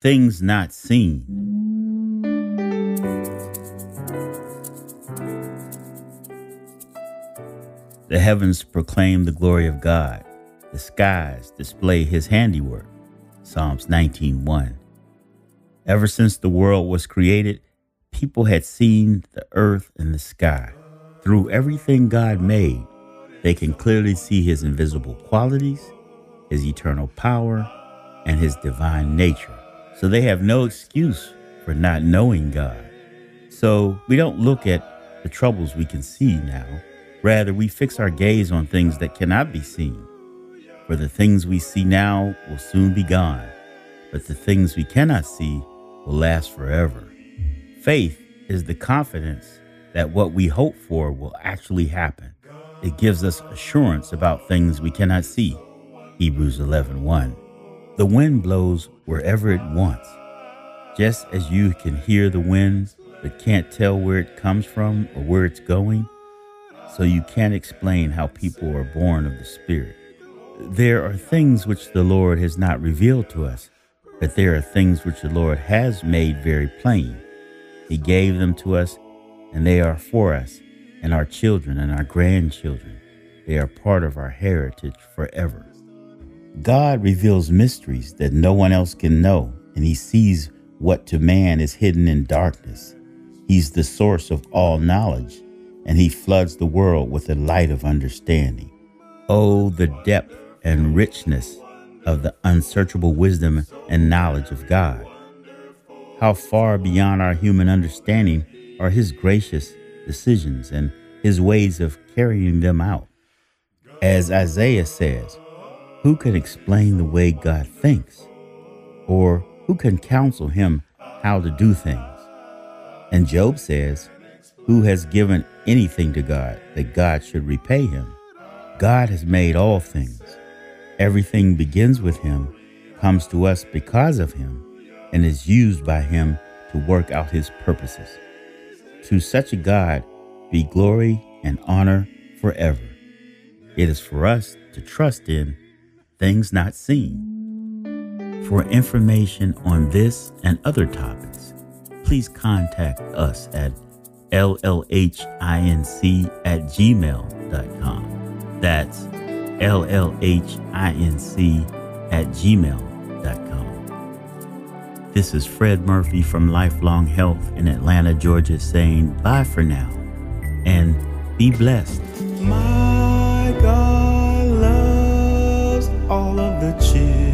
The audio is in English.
Things Not Seen. The heavens proclaim the glory of God. The skies display his handiwork. Psalms 19:1. Ever since the world was created, people had seen the earth and the sky. Through everything God made, they can clearly see his invisible qualities, his eternal power, and his divine nature. So they have no excuse for not knowing God. So we don't look at the troubles we can see now. Rather, we fix our gaze on things that cannot be seen. For the things we see now will soon be gone, but the things we cannot see will last forever. Faith is the confidence that what we hope for will actually happen. It gives us assurance about things we cannot see. Hebrews 11:1. The wind blows wherever it wants. Just as you can hear the wind but can't tell where it comes from or where it's going, so you can't explain how people are born of the Spirit. There are things which the Lord has not revealed to us, but there are things which the Lord has made very plain. He gave them to us, and they are for us and our children and our grandchildren. They are part of our heritage forever. God reveals mysteries that no one else can know, and He sees what to man is hidden in darkness. He's the source of all knowledge, and He floods the world with the light of understanding. Oh, the depth and richness of the unsearchable wisdom and knowledge of God. How far beyond our human understanding are His gracious decisions and His ways of carrying them out. As Isaiah says, who can explain the way God thinks? Or who can counsel him how to do things? And Job says, Who has given anything to God that God should repay him? God has made all things. Everything begins with him, comes to us because of him, and is used by him to work out his purposes. To such a God be glory and honor forever. It is for us to trust in things not seen. For information on this and other topics, please contact us at llhinc at gmail.com. That's llhinc at gmail.com. This is Fred Murphy from Lifelong Health in Atlanta, Georgia, saying bye for now and be blessed. My God all of